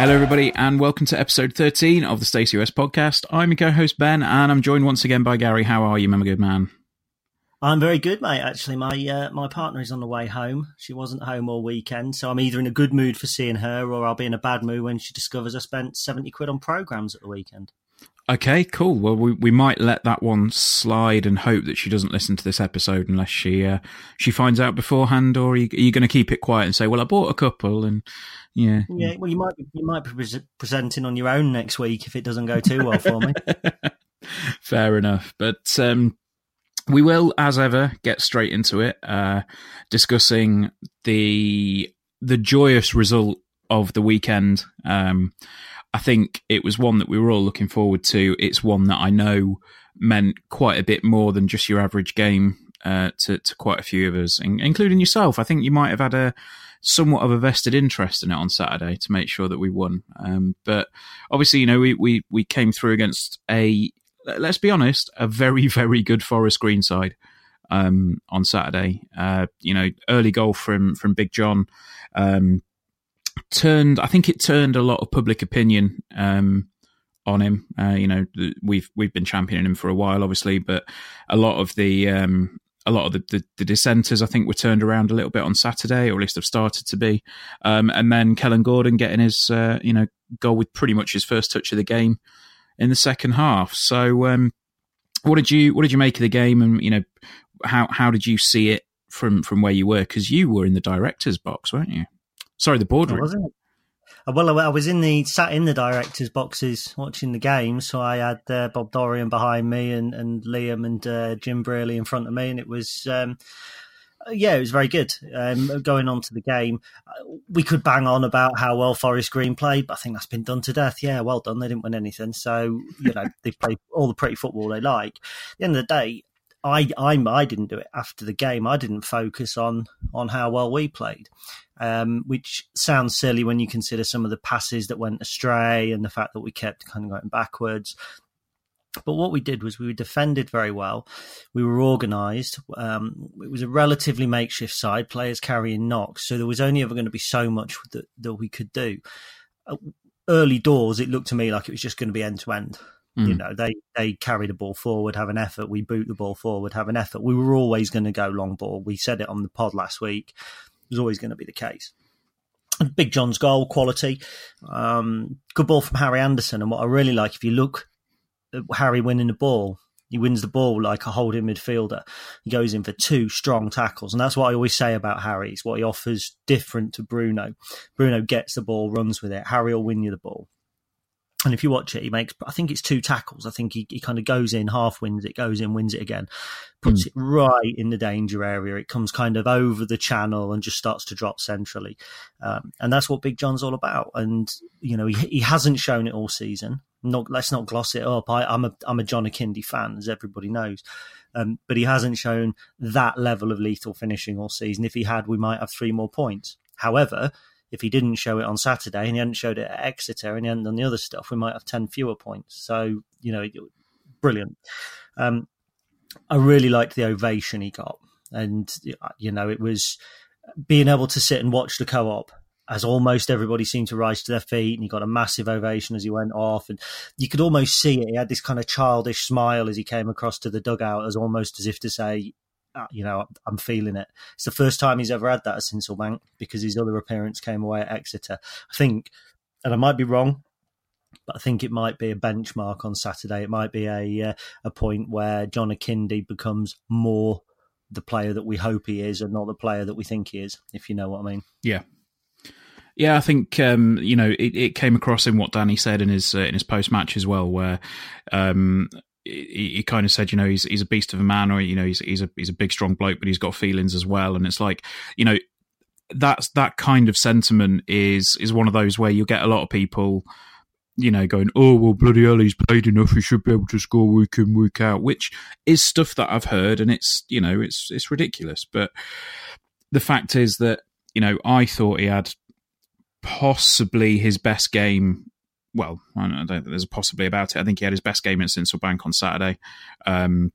Hello, everybody, and welcome to episode 13 of the Stacey West podcast. I'm your co host, Ben, and I'm joined once again by Gary. How are you, my good man? I'm very good, mate. Actually, my uh, my partner is on the way home. She wasn't home all weekend, so I'm either in a good mood for seeing her, or I'll be in a bad mood when she discovers I spent seventy quid on programs at the weekend. Okay, cool. Well, we we might let that one slide and hope that she doesn't listen to this episode unless she uh, she finds out beforehand. Or are you, you going to keep it quiet and say, "Well, I bought a couple," and yeah, yeah. Well, you might be, you might be presenting on your own next week if it doesn't go too well for me. Fair enough, but um, we will, as ever, get straight into it, uh, discussing the the joyous result of the weekend. Um, I think it was one that we were all looking forward to. It's one that I know meant quite a bit more than just your average game uh, to, to quite a few of us, including yourself. I think you might have had a somewhat of a vested interest in it on Saturday to make sure that we won. Um, but obviously, you know, we, we, we came through against a, let's be honest, a very, very good Forest Green side um, on Saturday. Uh, you know, early goal from, from Big John. Um, turned. I think it turned a lot of public opinion um, on him. Uh, you know, we've we've been championing him for a while, obviously, but a lot of the um, a lot of the, the, the, dissenters, I think, were turned around a little bit on Saturday, or at least have started to be. Um, and then Kellan Gordon getting his uh, you know goal with pretty much his first touch of the game in the second half. So, um, what did you what did you make of the game, and you know how how did you see it from from where you were? Because you were in the director's box, weren't you? Sorry, the boardroom. wasn't? Uh, well, I was in the sat in the directors' boxes watching the game, so I had uh, Bob Dorrian behind me and, and Liam and uh, Jim Brearley in front of me, and it was. Um, yeah, it was very good. Um, going on to the game, uh, we could bang on about how well Forest Green played, but I think that's been done to death. Yeah, well done. They didn't win anything, so you know they play all the pretty football they like. At the end of the day, I, I I didn't do it after the game. I didn't focus on on how well we played um, which sounds silly when you consider some of the passes that went astray and the fact that we kept kind of going backwards. But what we did was we were defended very well. We were organised. Um, it was a relatively makeshift side, players carrying knocks, so there was only ever going to be so much that, that we could do. Uh, early doors, it looked to me like it was just going to be end to end. You know, they they carry the ball forward, have an effort. We boot the ball forward, have an effort. We were always going to go long ball. We said it on the pod last week It was always going to be the case. Big John's goal quality, um, good ball from Harry Anderson, and what I really like, if you look Harry winning the ball, he wins the ball like a holding midfielder. He goes in for two strong tackles, and that's what I always say about Harry. It's what he offers different to Bruno. Bruno gets the ball, runs with it. Harry will win you the ball. And if you watch it, he makes, I think it's two tackles. I think he, he kind of goes in, half wins it, goes in, wins it again, puts mm. it right in the danger area. It comes kind of over the channel and just starts to drop centrally. Um, and that's what Big John's all about. And, you know, he, he hasn't shown it all season. Not, let's not gloss it up. I, am a, I'm a John Akinde fan, as everybody knows. Um, but he hasn't shown that level of lethal finishing all season. If he had, we might have three more points. However, if he didn't show it on Saturday and he hadn't showed it at Exeter and he hadn't done the other stuff, we might have 10 fewer points. So, you know, brilliant. Um, I really liked the ovation he got. And, you know, it was being able to sit and watch the co op as almost everybody seemed to rise to their feet and he got a massive ovation as he went off and you could almost see it he had this kind of childish smile as he came across to the dugout as almost as if to say you know i'm feeling it it's the first time he's ever had that at Sincil Bank because his other appearance came away at exeter i think and i might be wrong but I think it might be a benchmark on Saturday. It might be a uh, a point where John Akinde becomes more the player that we hope he is, and not the player that we think he is. If you know what I mean. Yeah, yeah, I think um, you know it, it, came across in what Danny said in his uh, in his post match as well, where um, he, he, kind of said, you know, he's he's a beast of a man, or you know, he's he's a he's a big strong bloke, but he's got feelings as well, and it's like, you know, that's that kind of sentiment is is one of those where you get a lot of people you know, going, oh, well, bloody hell, he's played enough. He should be able to score week in, week out, which is stuff that I've heard. And it's, you know, it's, it's ridiculous. But the fact is that, you know, I thought he had possibly his best game. Well, I don't, think there's a possibly about it. I think he had his best game at Bank on Saturday. Um,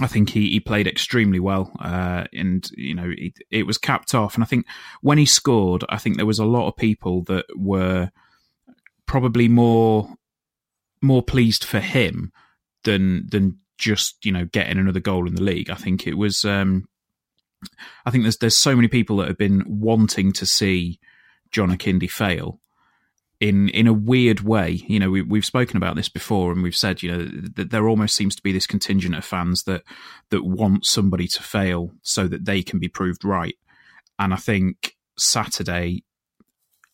I think he, he played extremely well, uh, and you know it, it was capped off. And I think when he scored, I think there was a lot of people that were probably more more pleased for him than than just you know getting another goal in the league. I think it was. Um, I think there's there's so many people that have been wanting to see John Akinde fail in in a weird way. You know, we, we've spoken about this before, and we've said, you know, that there almost seems to be this contingent of fans that that want somebody to fail so that they can be proved right. And I think Saturday,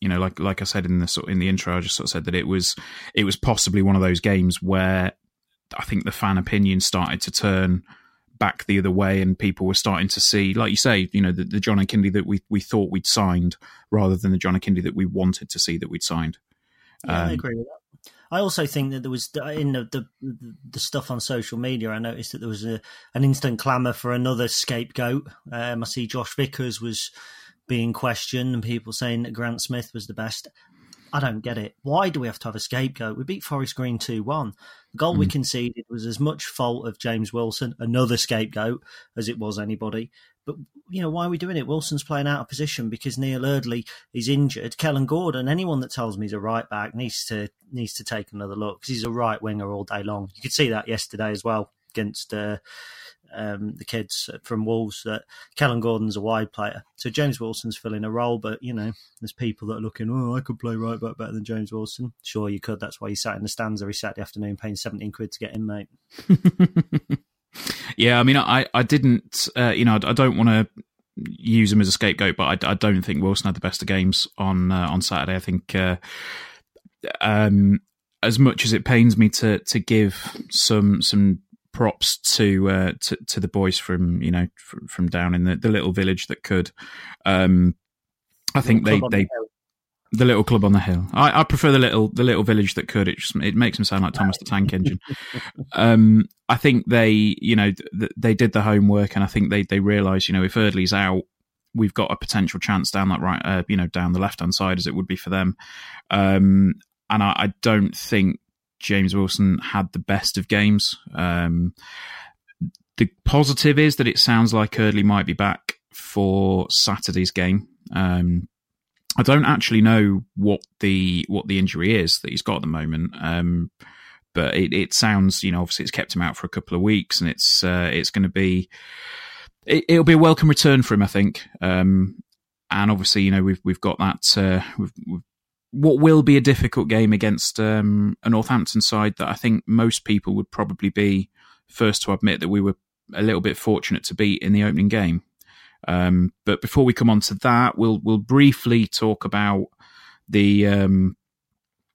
you know, like like I said in the sort in the intro, I just sort of said that it was it was possibly one of those games where I think the fan opinion started to turn back the other way, and people were starting to see, like you say, you know, the, the John Akinde that we we thought we'd signed, rather than the John Akinde that we wanted to see that we'd signed. Yeah, um, I agree with that. I also think that there was in the, the, the stuff on social media. I noticed that there was a, an instant clamour for another scapegoat. Um, I see Josh Vickers was being questioned, and people saying that Grant Smith was the best. I don't get it. Why do we have to have a scapegoat? We beat Forest Green 2 1. The goal mm. we conceded was as much fault of James Wilson, another scapegoat, as it was anybody. But, you know, why are we doing it? Wilson's playing out of position because Neil Eardley is injured. Kellan Gordon, anyone that tells me he's a right back needs to needs to take another look because he's a right winger all day long. You could see that yesterday as well against uh, um, the kids from Wolves that Kellan Gordon's a wide player. So James Wilson's filling a role, but you know, there's people that are looking, oh, I could play right back better than James Wilson. Sure, you could. That's why you sat in the stands every Saturday afternoon paying 17 quid to get in, mate. yeah, I mean, I, I didn't, uh, you know, I don't want to use him as a scapegoat, but I, I, don't think Wilson had the best of games on uh, on Saturday. I think uh, um, as much as it pains me to to give some some props to uh, to, to the boys from you know from, from down in the, the little village that could. Um, I think they they the, the, little club on the hill. I, I, prefer the little the little village that could. It just it makes them sound like Thomas the Tank Engine. um, I think they you know th- they did the homework, and I think they they realised you know if Eardley's out. We've got a potential chance down that right, uh, you know, down the left hand side as it would be for them, um, and I, I don't think James Wilson had the best of games. Um, the positive is that it sounds like Eardley might be back for Saturday's game. Um, I don't actually know what the what the injury is that he's got at the moment, um, but it, it, sounds you know obviously it's kept him out for a couple of weeks, and it's uh, it's going to be it, will be a welcome return for him, I think. Um, and obviously, you know we've we've got that uh, we've, we've what will be a difficult game against um, a Northampton side that I think most people would probably be first to admit that we were a little bit fortunate to beat in the opening game. Um, but before we come on to that, we'll we'll briefly talk about the um,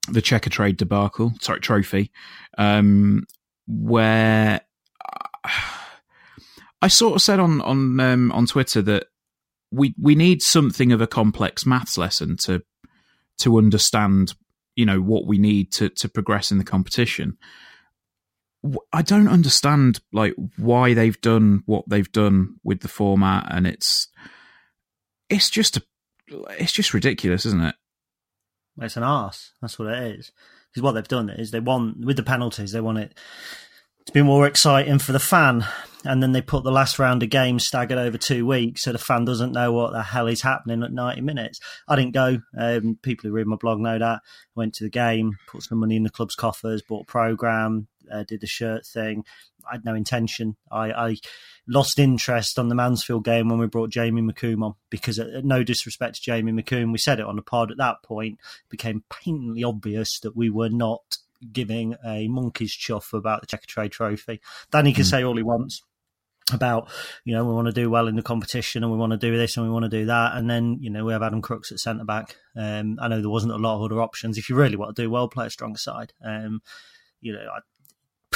the Checkatrade debacle, sorry, trophy, um, where I sort of said on on um, on Twitter that we we need something of a complex maths lesson to to understand, you know, what we need to to progress in the competition. I don't understand like why they've done what they've done with the format, and it's it's just a, it's just ridiculous, isn't it? It's an arse. That's what it is. Because what they've done is they want with the penalties, they want it to be more exciting for the fan, and then they put the last round of games staggered over two weeks, so the fan doesn't know what the hell is happening at ninety minutes. I didn't go. Um, people who read my blog know that. Went to the game, put some money in the club's coffers, bought a program, uh, did the shirt thing. I had no intention. I, I, lost interest on the Mansfield game when we brought Jamie McCombe on because, uh, no disrespect to Jamie McCombe, we said it on the pod at that point, it became painfully obvious that we were not giving a monkey's chuff about the Checkatrade Trophy. Danny can mm. say all he wants about you know we want to do well in the competition and we want to do this and we want to do that and then you know we have Adam Crookes at centre back um, I know there wasn't a lot of other options if you really want to do well play a strong side um, you know I,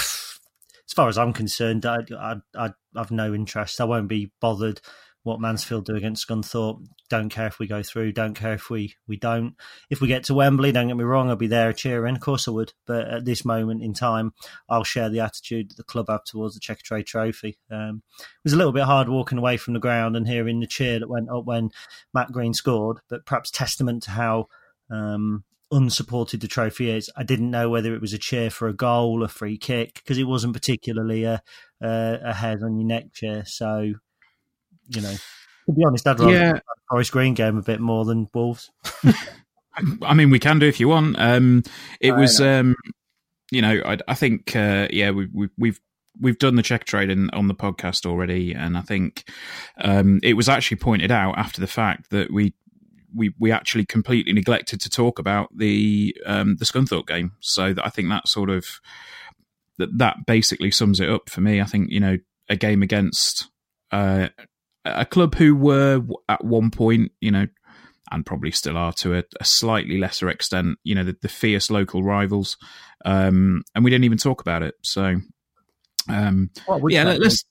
as far as I'm concerned, I, I, I have no interest. I won't be bothered what Mansfield do against Scunthorpe. Don't care if we go through. Don't care if we, we don't. If we get to Wembley, don't get me wrong, I'll be there cheering. Of course I would. But at this moment in time, I'll share the attitude that the club have towards the Checkatrade Trophy. Um, it was a little bit hard walking away from the ground and hearing the cheer that went up when Matt Green scored, but perhaps testament to how um, unsupported the trophy is. I didn't know whether it was a cheer for a goal, a free kick, because it wasn't particularly a, a, a head on your neck cheer. So, you know, to be honest, I'd rather yeah. the Forest Green game a bit more than Wolves. I mean, we can do if you want. Um, it I was, know. Um, you know, I, I think, uh, yeah, we, we, we've we've done the Checkatrade in, on the podcast already, and I think um, it was actually pointed out after the fact that we we we actually completely neglected to talk about the um, the Scunthorpe game. So that, I think that sort of that that basically sums it up for me. I think you know a game against uh, a club who were at one point, you know, and probably still are to a, a slightly lesser extent, you know, the, the fierce local rivals, um, and we didn't even talk about it. So, um, yeah, let's.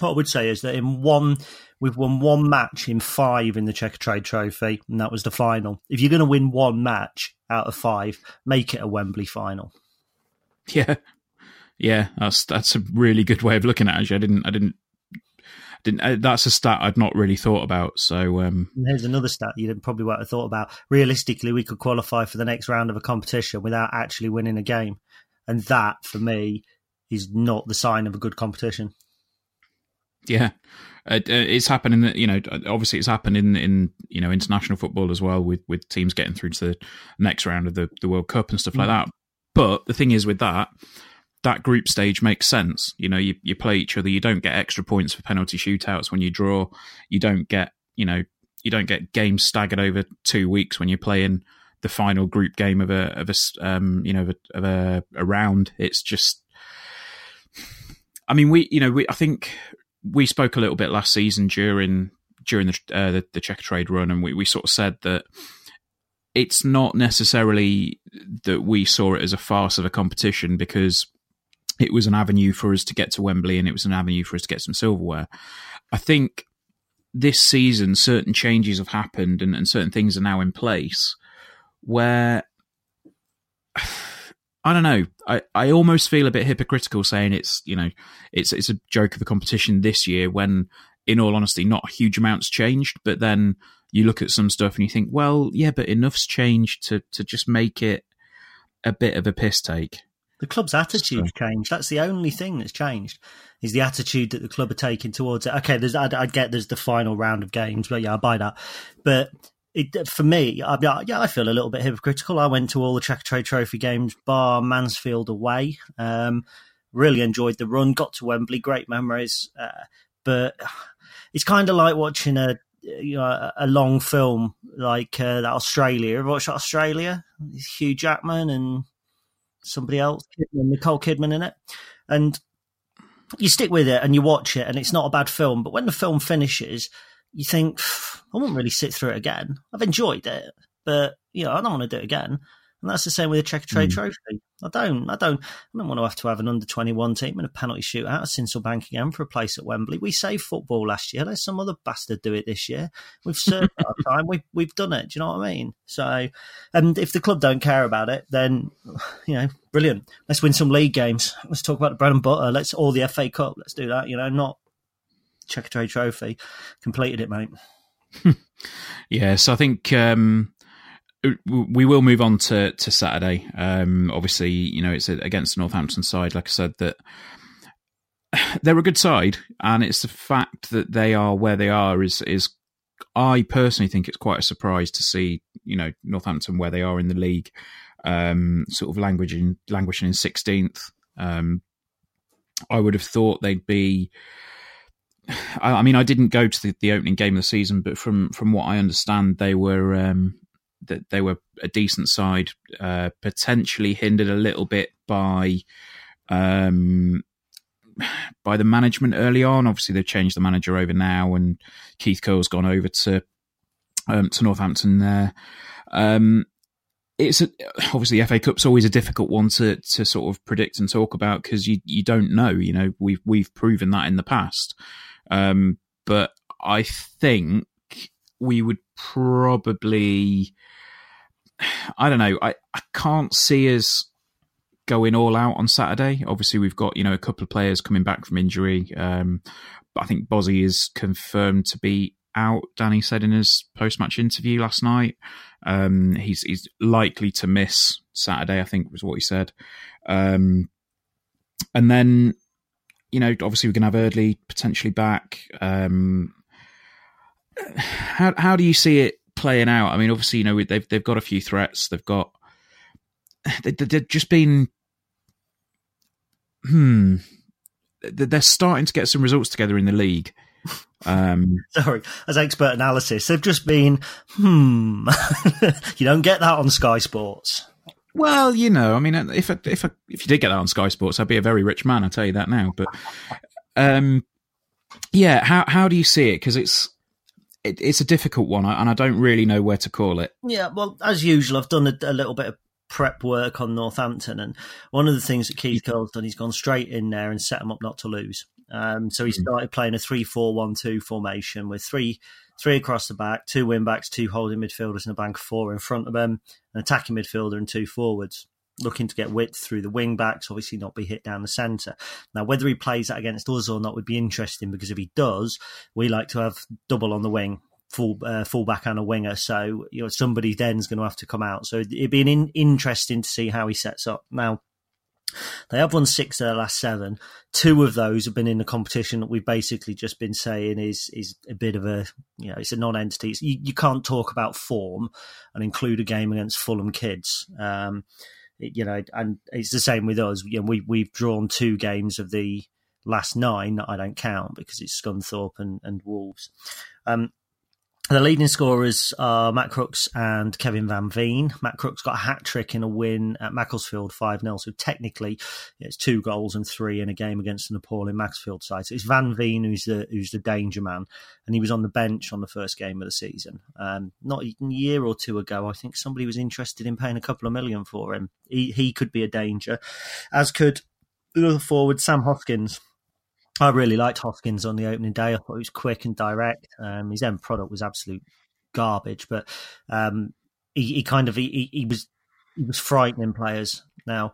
What I would say is that in one We've won one match in five in the Checkatrade Trophy, and that was the final. If you're going to win one match out of five, make it a Wembley final. Yeah, yeah, that's that's a really good way of looking at it. I didn't, I didn't, didn't. Uh, that's a stat I'd not really thought about. So um, here's another stat you probably won't have thought about. Realistically, we could qualify for the next round of a competition without actually winning a game, and that for me is not the sign of a good competition. Yeah, uh, uh, it's happened in you know obviously it's happened in in you know international football as well with with teams getting through to the next round of the the World Cup and stuff mm. like that. But the thing is with that that group stage makes sense. You know, you, you play each other. You don't get extra points for penalty shootouts when you draw. You don't get, you know, you don't get games staggered over two weeks when you're playing the final group game of a of a um, you know of a, of a, a round. It's just, I mean, we you know we I think we spoke a little bit last season during during the uh, the, the Checkatrade run, and we, we sort of said that it's not necessarily that we saw it as a farce of a competition because it was an avenue for us to get to Wembley and it was an avenue for us to get some silverware. I think this season certain changes have happened and, and certain things are now in place where I don't know. I, I almost feel a bit hypocritical saying it's you know it's it's a joke of a competition this year when in all honesty not huge amounts changed. But then you look at some stuff and you think, well, yeah, but enough's changed to to just make it a bit of a piss take. The club's attitude changed. That's the only thing that's changed. Is the attitude that the club are taking towards it. Okay, there's I, I get there's the final round of games, but yeah, I buy that. But it, for me, I, yeah, I feel a little bit hypocritical. I went to all the Checkatrade Trophy games, bar Mansfield away. Um, really enjoyed the run. Got to Wembley, great memories. Uh, but it's kind of like watching a you know a long film like uh, that Australia. Ever watched Australia? Hugh Jackman and somebody else, Kidman, Nicole Kidman in it, and you stick with it and you watch it, and it's not a bad film. But when the film finishes you think I won't really sit through it again. I've enjoyed it, but you know I don't want to do it again. And that's the same with the Checkatrade Mm. Trophy. I don't, I don't, I don't want to have to have an under twenty one team in a penalty shootout at Sincil Bank again for a place at Wembley. We saved football last year. Let some other bastard do it this year. We've served our time. We've we've done it. Do you know what I mean? So, and if the club don't care about it, then you know, brilliant. Let's win some league games. Let's talk about the bread and butter. Let's all the FA Cup. Let's do that. You know, not Checkatrade Trophy. Completed it, mate. Yes, I think um, we will move on to to Saturday. Um, obviously, you know it's against the Northampton side. Like I said, that they're a good side, and it's the fact that they are where they are is is. I personally think it's quite a surprise to see you know Northampton where they are in the league, um, sort of languishing languishing in sixteenth. Um, I would have thought they'd be. I, I mean, I didn't go to the, the opening game of the season, but from from what I understand, they were um, that they were a decent side, uh, potentially hindered a little bit by um, by the management early on. Obviously, they've changed the manager over now, and Keith Curle's gone over to um, to Northampton there. Um, it's a, obviously FA Cup's always a difficult one to to sort of predict and talk about because you you don't know. You know, we've we've proven that in the past, um, but I think we would probably. I don't know. I, I can't see us going all out on Saturday. Obviously, we've got you know a couple of players coming back from injury. Um, I think Bozzy is confirmed to be out. Danny said in his post match interview last night. Um, he's he's likely to miss Saturday. I think was what he said. Um, and then you know obviously we're going to have Eardley potentially back. Um, how how do you see it playing out? I mean, obviously you know they've they've got a few threats. They've got they, they've just been hmm they're starting to get some results together in the league. Um, Sorry, as expert analysis, they've just been, hmm. you don't get that on Sky Sports. well, you know, I mean, if I, if I, if you did get that on Sky Sports, I'd be a very rich man. I tell you that now. But um, yeah, how how do you see it? Because it's it, it's a difficult one, and I don't really know where to call it. Yeah, well, as usual, I've done a, a little bit of prep work on Northampton, and one of the things that Keith Curle's done, he's gone straight in there and set them up not to lose. Um, so he started playing a three-four-one-two formation with three three across the back, two wing backs, two holding midfielders, and a bank of four in front of them, an attacking midfielder, and two forwards. Looking to get width through the wing backs, obviously not be hit down the centre. Now, whether he plays that against us or not would be interesting because if he does, we like to have double on the wing, full uh, fullback and a winger. So you know somebody then's going to have to come out. So it'd be an in- interesting to see how he sets up. Now they have won six of their last seven. Two of those have been in the competition that we've basically just been saying is is a bit of a you know it's a non-entity. It's, you, you can't talk about form and include a game against Fulham kids. Um, you know, and it's the same with us. You know, we we've drawn two games of the last nine that I don't count because it's Scunthorpe and, and Wolves. Um, the leading scorers are Matt Crooks and Kevin Van Veen. Matt Crooks got a hat trick in a win at Macclesfield 5 0. So technically, it's two goals and three in a game against an appalling Macclesfield side. So it's Van Veen who's the who's the danger man. And he was on the bench on the first game of the season. Um, not even a year or two ago, I think somebody was interested in paying a couple of million for him. He, he could be a danger, as could the forward, Sam Hoskins. I really liked Hoskins on the opening day. I thought he was quick and direct. Um, his end product was absolute garbage, but um, he, he kind of he, he was he was frightening players. Now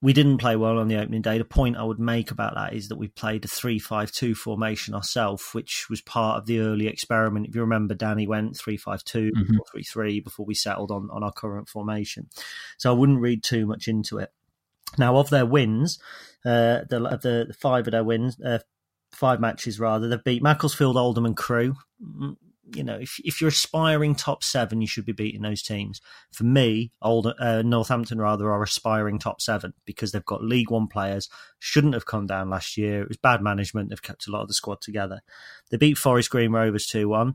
we didn't play well on the opening day. The point I would make about that is that we played a three-five-two formation ourselves, which was part of the early experiment. If you remember, Danny went three-five-two, Mhm. four-three-three before we settled on on our current formation. So I wouldn't read too much into it. Now, of their wins, uh, the, of the five of their wins, uh, five matches rather, they've beat Macclesfield, Oldham, and Crewe. Mm, You know, if if you're aspiring top seven, you should be beating those teams. For me, Old uh, Northampton rather are aspiring top seven because they've got League One players. Shouldn't have come down last year. It was bad management. They've kept a lot of the squad together. They beat Forest Green Rovers two one.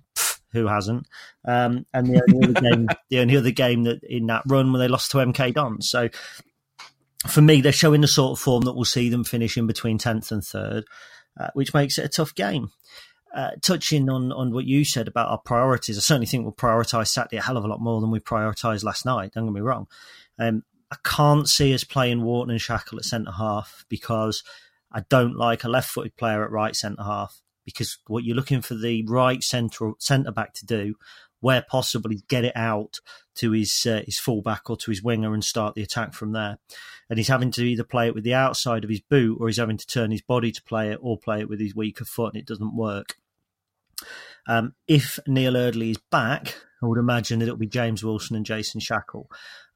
Who hasn't? Um, and the only other game, the only other game that in that run where they lost to MK Dons. So for me, they're showing the sort of form that will see them finish in between 10th and 3rd, uh, which makes it a tough game. uh, touching on, on what you said about our priorities, I certainly think we'll prioritise Saturday a hell of a lot more than we prioritised last night. Don't get me wrong. Um, I can't see us playing Wharton and Shackell at centre half because I don't like a left footed player at right centre half because what you're looking for the right centre centre back to do, where possible, is get it out to his uh, his fullback or to his winger and start the attack from there. And he's having to either play it with the outside of his boot or he's having to turn his body to play it or play it with his weaker foot, and it doesn't work. Um, if Neil Eardley is back, I would imagine that it'll be James Wilson and Jason Shackell.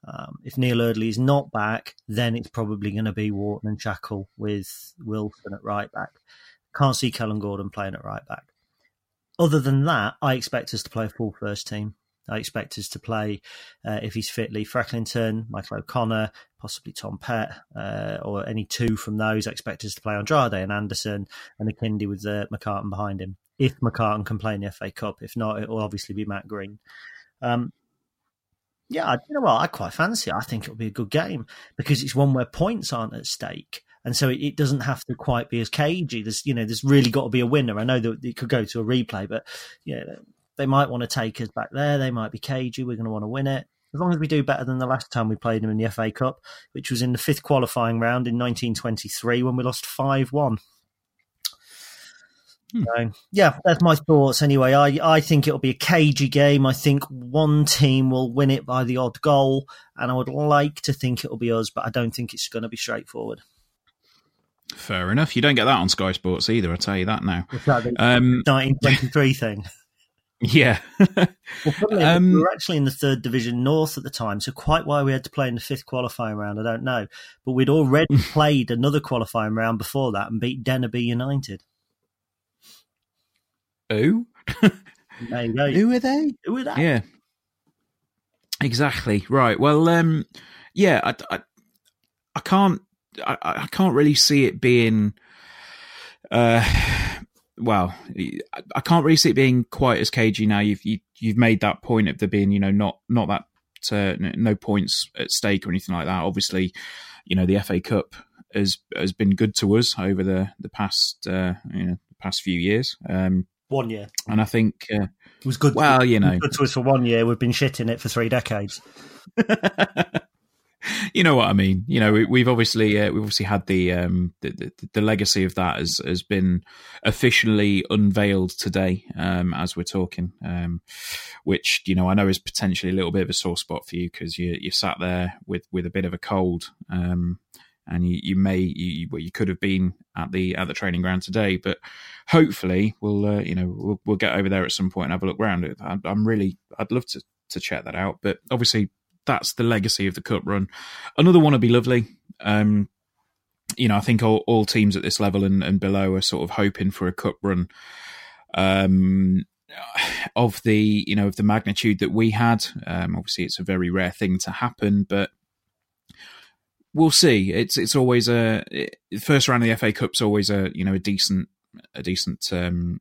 Um, if Neil Eardley is not back, then it's probably going to be Wharton and Shackell with Wilson at right back. Can't see Kellan Gordon playing at right back. Other than that, I expect us to play a full first team. I expect us to play, uh, if he's fit, Lee Frecklington, Michael O'Connor, possibly Tom Pett, uh, or any two from those. I expect us to play Andrade and Anderson and Akinde with uh, McCartan behind him. If McCartan can play in the FA Cup, if not, it will obviously be Matt Green. Um, yeah, you know what? I quite fancy it. I think it'll be a good game because it's one where points aren't at stake. And so it, it doesn't have to quite be as cagey. There's, you know, there's really got to be a winner. I know that it could go to a replay, but know, they might want to take us back there. They might be cagey. We're going to want to win it. As long as we do better than the last time we played them in the FA Cup, which was in the fifth qualifying round in 1923 when we lost 5 1. Hmm. So, yeah, that's my thoughts anyway. I, I think it'll be a cagey game. I think one team will win it by the odd goal, and I would like to think it'll be us, but I don't think it's going to be straightforward. Fair enough. You don't get that on Sky Sports either. I'll tell you that now. That um, 1923 thing. Yeah. well, um, we were actually in the third division north at the time, so quite why we had to play in the fifth qualifying round, I don't know. But we'd already played another qualifying round before that and beat Denaby United. Who? there you go. Who are they? Who are they? Yeah. Exactly. Right. Well, um, yeah, I, I, I can't, I, I can't really see it being, uh, well, I can't really see it being quite as cagey now. You've you, have you have made that point of there being, you know, not not that uh, no points at stake or anything like that. Obviously, you know, the FA Cup has has been good to us over the the past uh, you know past few years. Um, one year, and I think uh, it was good. Well, you know, good to us for one year. We've been shitting it for three decades. you know what I mean. You know, we, have obviously uh, we've obviously had the, um, the, the, the legacy of that has has been officially unveiled today um, as we're talking, um, which you know I know is potentially a little bit of a sore spot for you because you you sat there with with a bit of a cold. Um, and you, you may you well you could have been at the at the training ground today, but hopefully we'll uh, you know we'll, we'll get over there at some point and have a look around it. I'm really I'd love to to check that out, but obviously that's the legacy of the cup run. Another one would be lovely. Um, you know, I think all, all teams at this level and, and below are sort of hoping for a cup run um, of the you know of the magnitude that we had. Um, obviously, it's a very rare thing to happen, but we'll see. It's it's always a it, first round of the FA Cup's always a you know a decent a decent um,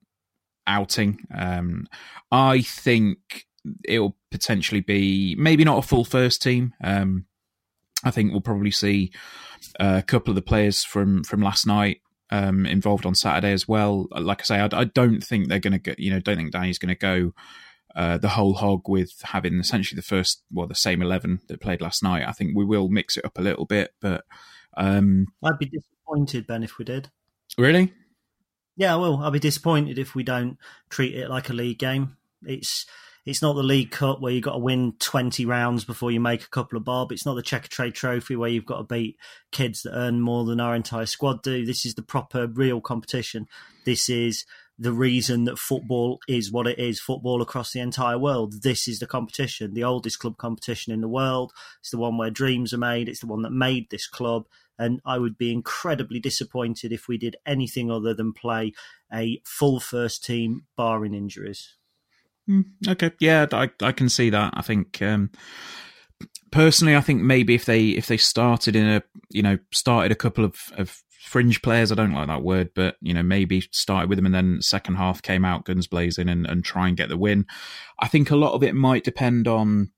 outing. Um, I think it'll potentially be maybe not a full first team. Um, I think we'll probably see a couple of the players from from last night um, involved on Saturday as well. Like I say, I, I don't think they're going to go. You know, don't think Danny's going to go uh, the whole hog with having essentially the first, well, the same eleven that played last night. I think we will mix it up a little bit, but um, I'd be disappointed, Ben, if we did. Really? Yeah, I will. I'll be disappointed if we don't treat it like a league game. It's it's not the League Cup where you've got to win 20 rounds before you make a couple of bob. It's not the Checkatrade Trophy where you've got to beat kids that earn more than our entire squad do. This is the proper, real competition. This is the reason that football is what it is football across the entire world. This is the competition, the oldest club competition in the world. It's the one where dreams are made. It's the one that made this club. And I would be incredibly disappointed if we did anything other than play a full first team, barring injuries. Mm, okay, yeah, I I can see that. I think um, personally, I think maybe if they if they started in a you know started a couple of, of fringe players, I don't like that word, but you know maybe started with them and then second half came out guns blazing and, and try and get the win. I think a lot of it might depend on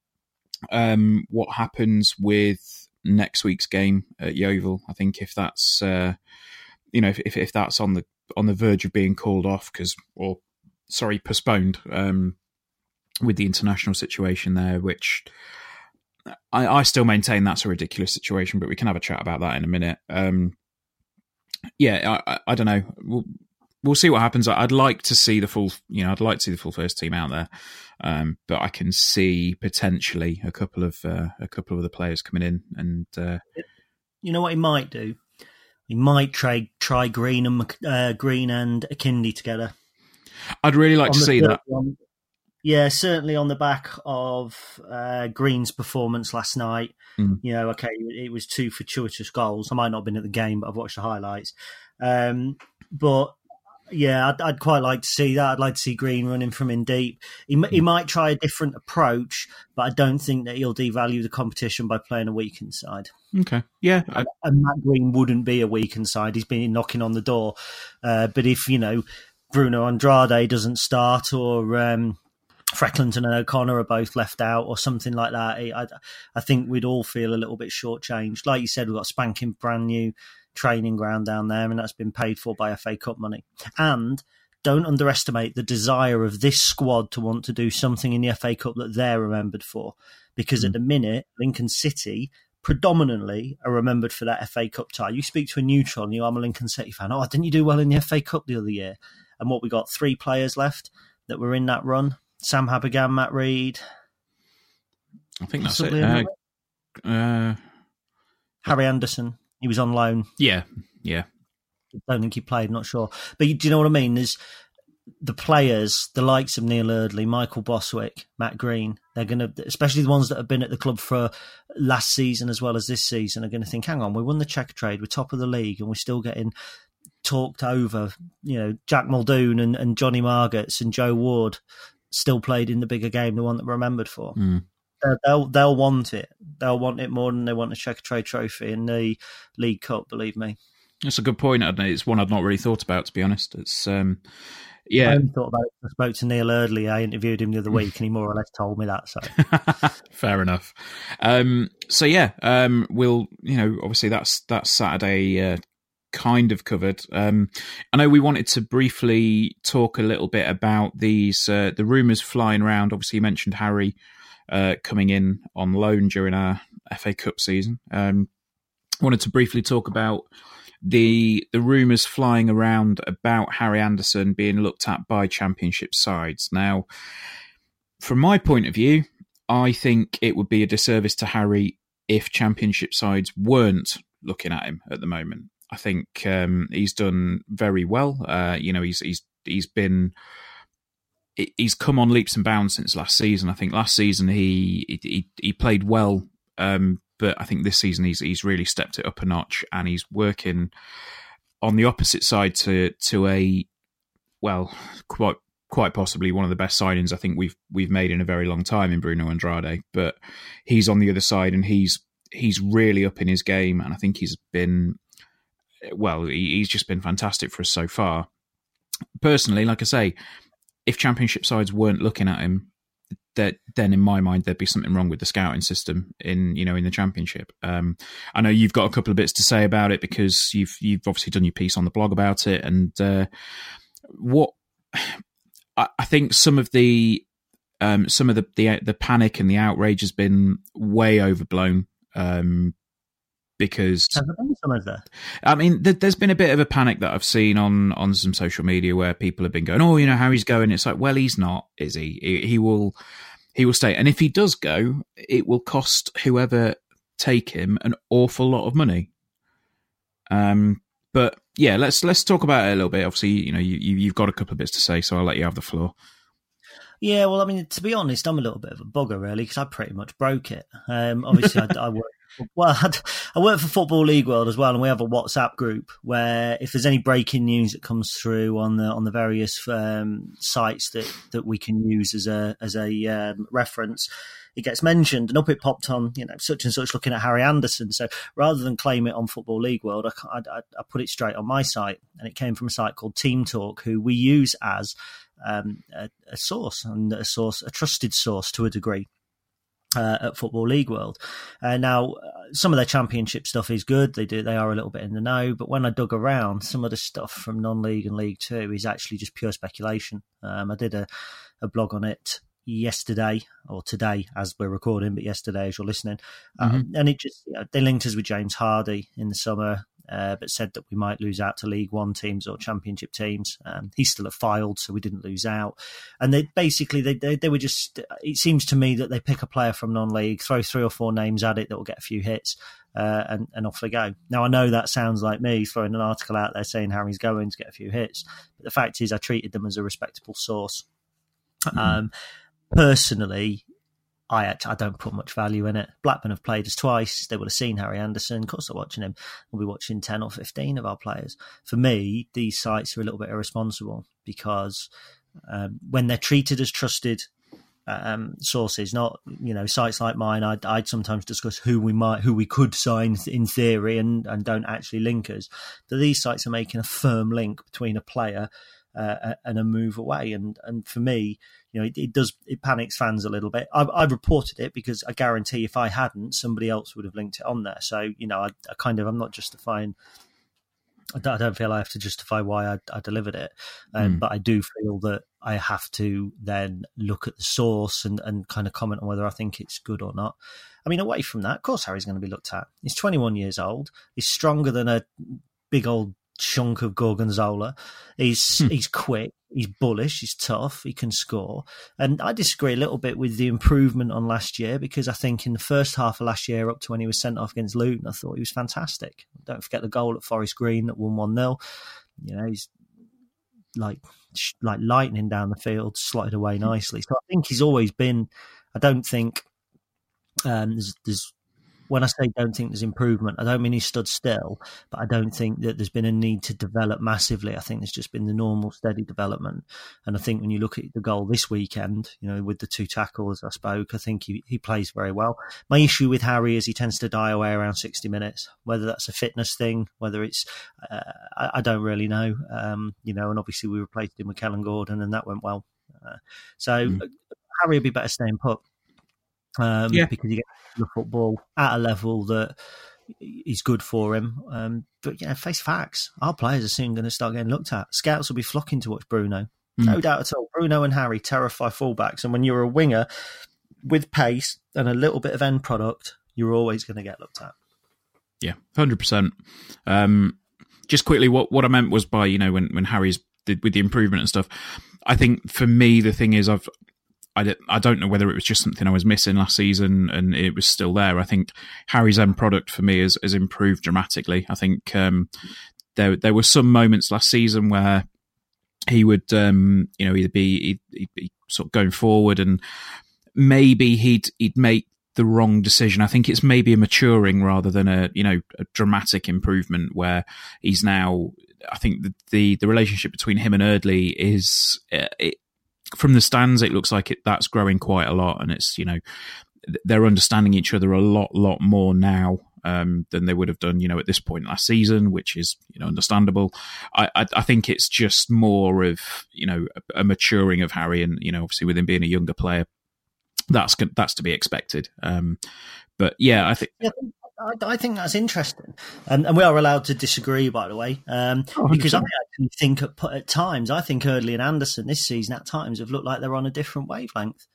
um, what happens with next week's game at Yeovil. I think if that's uh, you know if, if, if that's on the on the verge of being called off because, or sorry, postponed um, with the international situation there, which I, I, still maintain that's a ridiculous situation, but we can have a chat about that in a minute. Um, yeah, I, I, don't know. We'll, we'll, see what happens. I'd like to see the full, you know, I'd like to see the full first team out there, um, but I can see potentially a couple of uh, a couple of the players coming in, and uh, you know what he might do. He might try try Green and uh, Green and Akinde together. I'd really like to see that. One. Yeah, certainly on the back of uh, Green's performance last night. Mm. You know, okay, it was two fortuitous goals. I might not have been at the game, but I've watched the highlights. Um, but yeah, I'd, I'd, quite like to see that. I'd like to see Green running from in deep. He, he hmm. might try a different approach, but I don't think that he'll devalue the competition by playing a weakened side. Okay, yeah, I... and Matt Green wouldn't be a weakened side. He's been knocking on the door, uh, but if you know Bruno Andrade doesn't start or um, Frecklington and O'Connor are both left out or something like that. I, I think we'd all feel a little bit shortchanged. Like you said, we've got spanking brand new training ground down there, and that's been paid for by FA Cup money. And don't underestimate the desire of this squad to want to do something in the FA Cup that they're remembered for. Because mm. at the minute, Lincoln City predominantly are remembered for that FA Cup tie. You speak to a neutral and you, I'm a Lincoln City fan. Oh, didn't you do well in the FA Cup the other year? And what we got three players left that were in that run. Sam Habergham, Matt Rhead. I think that's it. Uh, uh, Harry Anderson. He was on loan. Yeah, yeah. I don't think he played. Not sure, but do you know what I mean? There's the players, the likes of Neil Eardley, Michael Bostwick, Matt Green. They're going to, especially the ones that have been at the club for last season as well as this season, are going to think, "Hang on, we won the check trade, we're top of the league, and we're still getting." Talked over. You know, Jack Muldoon and, and Jonny Margetts and Joe Ward still played in the bigger game, the one that we're remembered for. Mm. they'll they'll want it. They'll want it more than they want the a Checkatrade trophy in the League Cup. Believe me. That's a good point. It's one I'd not really thought about, to be honest. It's um, yeah. I thought about it. I spoke to Neil Eardley. I interviewed him the other week, and he more or less told me that. So fair enough. Um, so yeah, um, we'll you know obviously that's that's Saturday uh, kind of covered. Um, I know we wanted to briefly talk a little bit about these uh, the rumours flying around. Obviously, you mentioned Harry uh, coming in on loan during our FA Cup season. Um, wanted to briefly talk about the the rumours flying around about Harry Anderson being looked at by Championship sides. Now, from my point of view, I think it would be a disservice to Harry if Championship sides weren't looking at him at the moment. I think um, he's done very well. Uh, you know, he's he's he's been he's come on leaps and bounds since last season. I think last season he he, he played well, um, but I think this season he's he's really stepped it up a notch, and he's working on the opposite side to to a well quite quite possibly one of the best signings I think we've we've made in a very long time in Bruno Andrade. But he's on the other side, and he's he's really up in his game, and I think he's been well, he's just been fantastic for us so far. Personally, like I say, if championship sides weren't looking at him, that then in my mind there'd be something wrong with the scouting system in you know in the championship. Um, I know you've got a couple of bits to say about it because you've you've obviously done your piece on the blog about it, and uh, what I, I, think some of the um, some of the, the the panic and the outrage has been way overblown. Um, because I mean, th- there's been a bit of a panic that I've seen on on some social media where people have been going, "Oh, you know how he's going." It's like, well, he's not, is he? He, he will he will stay, and if he does go, it will cost whoever take him an awful lot of money. Um, but yeah, let's let's talk about it a little bit. Obviously, you know, you you've got a couple of bits to say, so I'll let you have the floor. Yeah, well, I mean, to be honest, I'm a little bit of a bugger, really, because I pretty much broke it. Um, obviously, I, I work well, I work for Football League World as well, and we have a WhatsApp group where if there's any breaking news that comes through on the on the various um, sites that, that we can use as a as a um, reference, it gets mentioned, and up it popped on, you know, such and such looking at Harry Anderson. So rather than claim it on Football League World, I, I, I put it straight on my site, and it came from a site called Team Talk, who we use as um, a, a source and a source, a trusted source to a degree. Uh, at Football League World. Uh, now, uh, some of their championship stuff is good. They do, they are a little bit in the know. But when I dug around, some of the stuff from non-league and League Two is actually just pure speculation. Um, I did a, a blog on it yesterday or today as we're recording, but yesterday as you're listening. Um, mm-hmm. And it just, you know, they linked us with James Hardy in the summer uh, but said that we might lose out to League One teams or Championship teams. Um, he's still at Fylde, so we didn't lose out. And they basically they, they, they were just. It seems to me that they pick a player from non-league, throw three or four names at it that will get a few hits, uh, and and off they go. Now I know that sounds like me throwing an article out there saying Harry's going to get a few hits, but the fact is I treated them as a respectable source. Mm-hmm. Um, personally, I actually, I don't put much value in it. Blackburn have played us twice. They would have seen Harry Anderson. Of course, they're watching him. We'll be watching 10 or 15 of our players. For me, these sites are a little bit irresponsible because um, when they're treated as trusted um, sources, not you know sites like mine. I'd, I'd, sometimes discuss who we might, who we could sign in theory, and and don't actually link us. But these sites are making a firm link between a player uh, and a move away. And and for me, you know, it, it does it panics fans a little bit. I, I, reported it because I guarantee if I hadn't, somebody else would have linked it on there. So you know, I, I kind of I'm not justifying. I don't feel I have to justify why I, I delivered it, um, mm. but I do feel that I have to then look at the source and, and kind of comment on whether I think it's good or not. I mean, away from that, of course, Harry's going to be looked at. He's 21 years old. He's stronger than a big old chunk of Gorgonzola. He's hmm. he's quick, he's bullish, he's tough, he can score. And I disagree a little bit with the improvement on last year because I think in the first half of last year, up to when he was sent off against Luton, I thought he was fantastic. Don't forget the goal at Forest Green that won one 0 You know, he's like like lightning down the field, slotted away hmm. nicely. So I think he's always been. I don't think um, there's, there's when I say don't think there's improvement, I don't mean he stood still, but I don't think that there's been a need to develop massively. I think there's just been the normal steady development. And I think when you look at the goal this weekend, you know, with the two tackles I spoke, I think he, he plays very well. My issue with Harry is he tends to die away around 60 minutes, whether that's a fitness thing, whether it's, uh, I, I, don't really know. Um, you know, and obviously we replaced him with Kellan Gordon and that went well. Uh, so mm. Harry would be better staying put um, yeah. because you get the football at a level that is good for him. Um, but yeah, face facts. Our players are soon going to start getting looked at. Scouts will be flocking to watch Bruno. Mm. No doubt at all. Bruno and Harry terrify fullbacks. And when you're a winger with pace and a little bit of end product, you're always going to get looked at. Yeah, hundred um, percent. Just quickly, what what I meant was by you know when when Harry's with the improvement and stuff. I think for me the thing is I've I, I don't know whether it was just something I was missing last season and it was still there. I think Harry's end product for me has, has improved dramatically. I think um, there there were some moments last season where he would um, you know either be he'd, he'd be sort of going forward and maybe he'd he'd make the wrong decision. I think it's maybe a maturing rather than a you know a dramatic improvement where he's now. I think the the, the relationship between him and Eardley is uh, from the stands, it looks like it, that's growing quite a lot, and it's you know they're understanding each other a lot, lot more now um, than they would have done, you know, at this point last season, which is you know understandable. I, I, I think it's just more of you know a, a, maturing of Harry, and you know, obviously with him being a younger player, that's that's to be expected. Um, but yeah, I think. I, I, think that's interesting, and, and, we are allowed to disagree, by the way, um, oh, because I actually think at, at, times I think Eardley and Anderson this season at times have looked like they're on a different wavelength.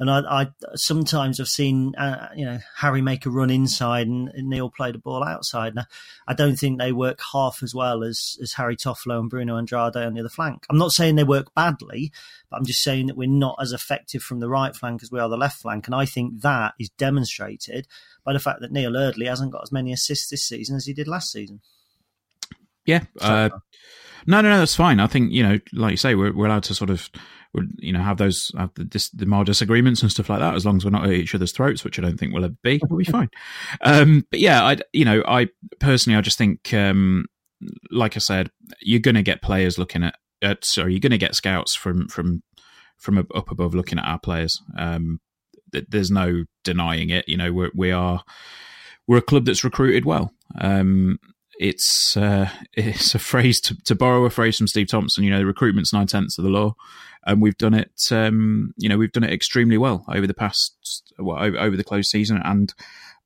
And I, I sometimes have seen, uh, you know, Harry make a run inside and, and Neil play the ball outside. Now, I don't think they work half as well as, as Harry Toffolo and Bruno Andrade on the other flank. I'm not saying they work badly, but I'm just saying that we're not as effective from the right flank as we are the left flank. And I think that is demonstrated by the fact that Neil Eardley hasn't got as many assists this season as he did last season. Yeah. Uh, no, no, no, that's fine. I think, you know, like you say, we're, we're allowed to sort of you know have those have the, dis, the mild disagreements and stuff like that as long as we're not at each other's throats which i don't think we'll ever be we'll be fine. Um, but yeah i you know i personally i just think um, like i said you're going to get players looking at, at sorry you're going to get scouts from from from up above looking at our players. Um, there's no denying it you know we're, we are we're a club that's recruited well. Um, it's uh, it's a phrase to, to borrow a phrase from Steve Thompson. You know, recruitment's nine tenths of the law, and we've done it. Um, you know, we've done it extremely well over the past well over, over the closed season, and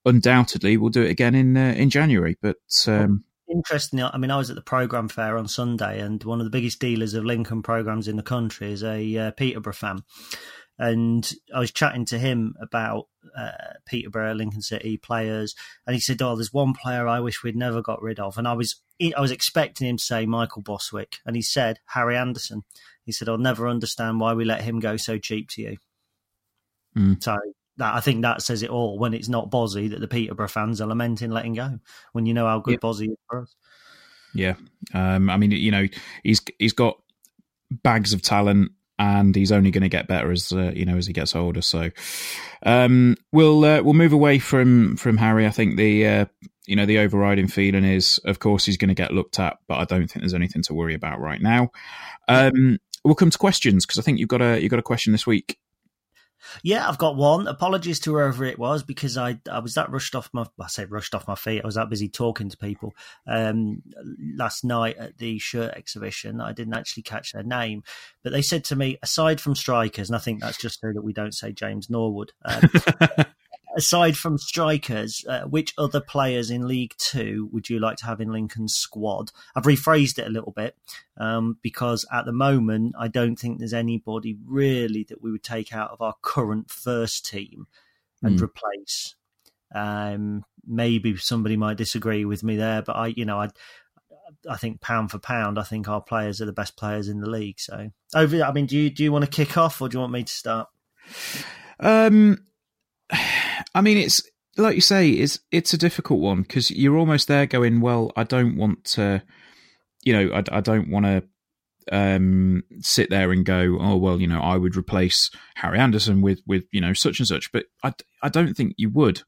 undoubtedly we'll do it again in uh, in January. But um, interesting. I mean, I was at the program fair on Sunday, and one of the biggest dealers of Lincoln programs in the country is a uh, Peterborough fan. And I was chatting to him about uh, Peterborough, Lincoln City players, and he said, "Oh, there's one player I wish we'd never got rid of." And I was, I was expecting him to say Michael Bostwick, and he said Harry Anderson. He said, "I'll never understand why we let him go so cheap to you." Mm. So that I think that says it all. When it's not Bozzy, that the Peterborough fans are lamenting letting go. When you know how good yeah. Bozzy is for us. Yeah, um, I mean, you know, he's he's got bags of talent, and he's only going to get better as uh, you know as he gets older. So um, we'll uh, we'll move away from from Harry. I think the uh, you know the overriding feeling is, of course, he's going to get looked at, but I don't think there's anything to worry about right now. Um, we'll come to questions because I think you've got a you've got a question this week. Yeah, I've got one. Apologies to whoever it was because I I was that rushed off my I say rushed off my feet. I was that busy talking to people um, last night at the shirt exhibition. I didn't actually catch their name, but they said to me, aside from strikers, and I think that's just so that we don't say James Norwood. Um, aside from strikers, uh, which other players in League Two would you like to have in Lincoln's squad? I've rephrased it a little bit um, because at the moment I don't think there's anybody really that we would take out of our current first team and mm. replace. Um, maybe somebody might disagree with me there, but I, you know, I. I think pound for pound, I think our players are the best players in the league. So, over. I mean, do you do you want to kick off, or do you want me to start? Um, I mean, it's like you say, it's it's a difficult one because you're almost there going, well, I don't want to, you know, I, I don't want to um, sit there and go, oh well, you know, I would replace Harry Anderson with with you know such and such, but I I don't think you would.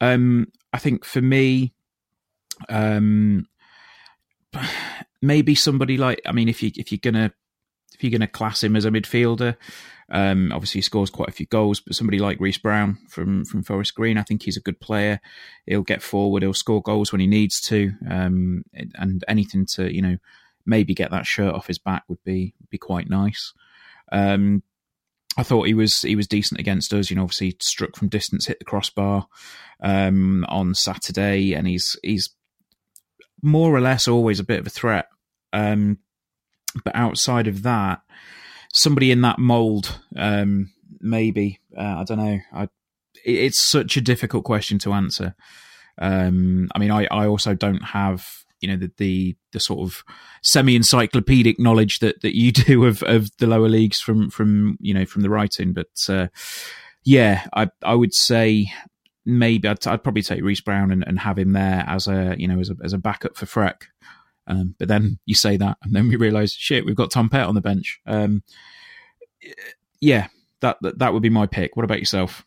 Um, I think for me, um, maybe somebody like I mean, if you if you're gonna if you're gonna class him as a midfielder, um, obviously, he scores quite a few goals, but somebody like Reece Brown from from Forest Green, I think he's a good player. He'll get forward, he'll score goals when he needs to, um, and anything to you know maybe get that shirt off his back would be be quite nice. Um, I thought he was he was decent against us. You know, obviously struck from distance, hit the crossbar um, on Saturday, and he's he's more or less always a bit of a threat. Um, but outside of that, somebody in that mold, um, maybe. Uh, I don't know. I, it's such a difficult question to answer. Um, I mean, I, I also don't have you know the the, the sort of semi encyclopedic knowledge that, that you do of, of the lower leagues from from you know from the writing, but uh, yeah, I I would say maybe I'd, I'd probably take Reece Brown and, and, have him there as a you know as a as a backup for Freck. Um, but then you say that, and then we realise, shit, we've got Tom Pett on the bench. Um, yeah, that, that, that would be my pick. What about yourself?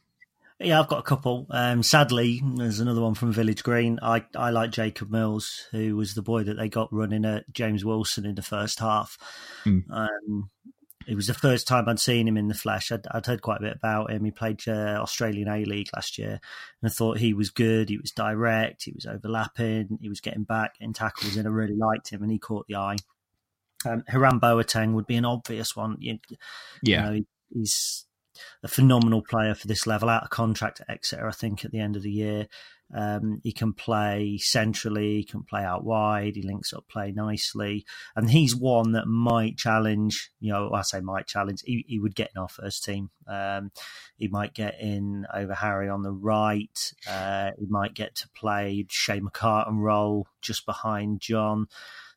Yeah, I've got a couple. Um, sadly, there's another one from Village Green. I, I like Jacob Mills, who was the boy that they got running at James Wilson in the first half. Mm. Um, it was the first time I'd seen him in the flesh. I'd, I'd heard quite a bit about him. He played uh, Australian A League last year, and I thought he was good. He was direct. He was overlapping. He was getting back in tackles, and I really liked him. And he caught the eye. Um, Hiram Boateng would be an obvious one. You, yeah, you know, he's a phenomenal player for this level. Out of contract at Exeter, I think, at the end of the year. Um, he can play centrally, he can play out wide, he links up play nicely. And he's one that might challenge, you know, I say might challenge, he, he would get in our first team. Um, he might get in over Harry on the right. Uh, he might get to play Shay McCartan role just behind John.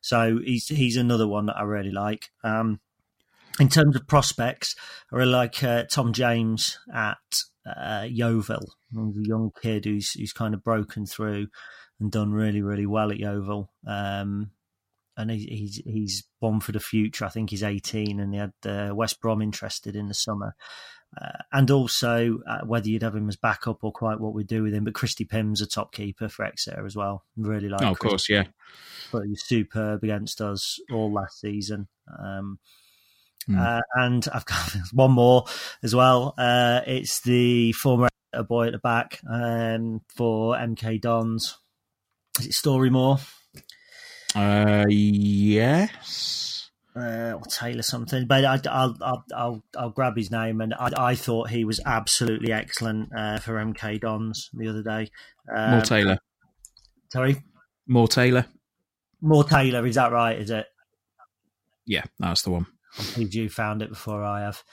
So he's he's another one that I really like. Um, in terms of prospects, I really like uh, Tom James at uh, Yeovil, a young kid who's who's kind of broken through and done really really well at Yeovil. Um, and he, he's he's one for the future. I think he's 18, and he had uh, West Brom interested in the summer. Uh, and also, uh, whether you'd have him as backup or quite what we do with him, but Christy Pym's a top keeper for Exeter as well. Really like. Oh, of course, yeah. But he was superb against us all last season. Um, Mm. Uh, and I've got one more as well. Uh, it's the former boy at the back um, for MK Dons. Is it Storymore? Uh, yes. uh, or Taylor something, but I, will I'll, I'll, I'll grab his name. And I, I thought he was absolutely excellent uh, for MK Dons the other day. Um, Moore Taylor. Sorry, Moore Taylor. Moore Taylor. Is that right? Is it? Yeah, that's the one. I'm pleased you found it before I have.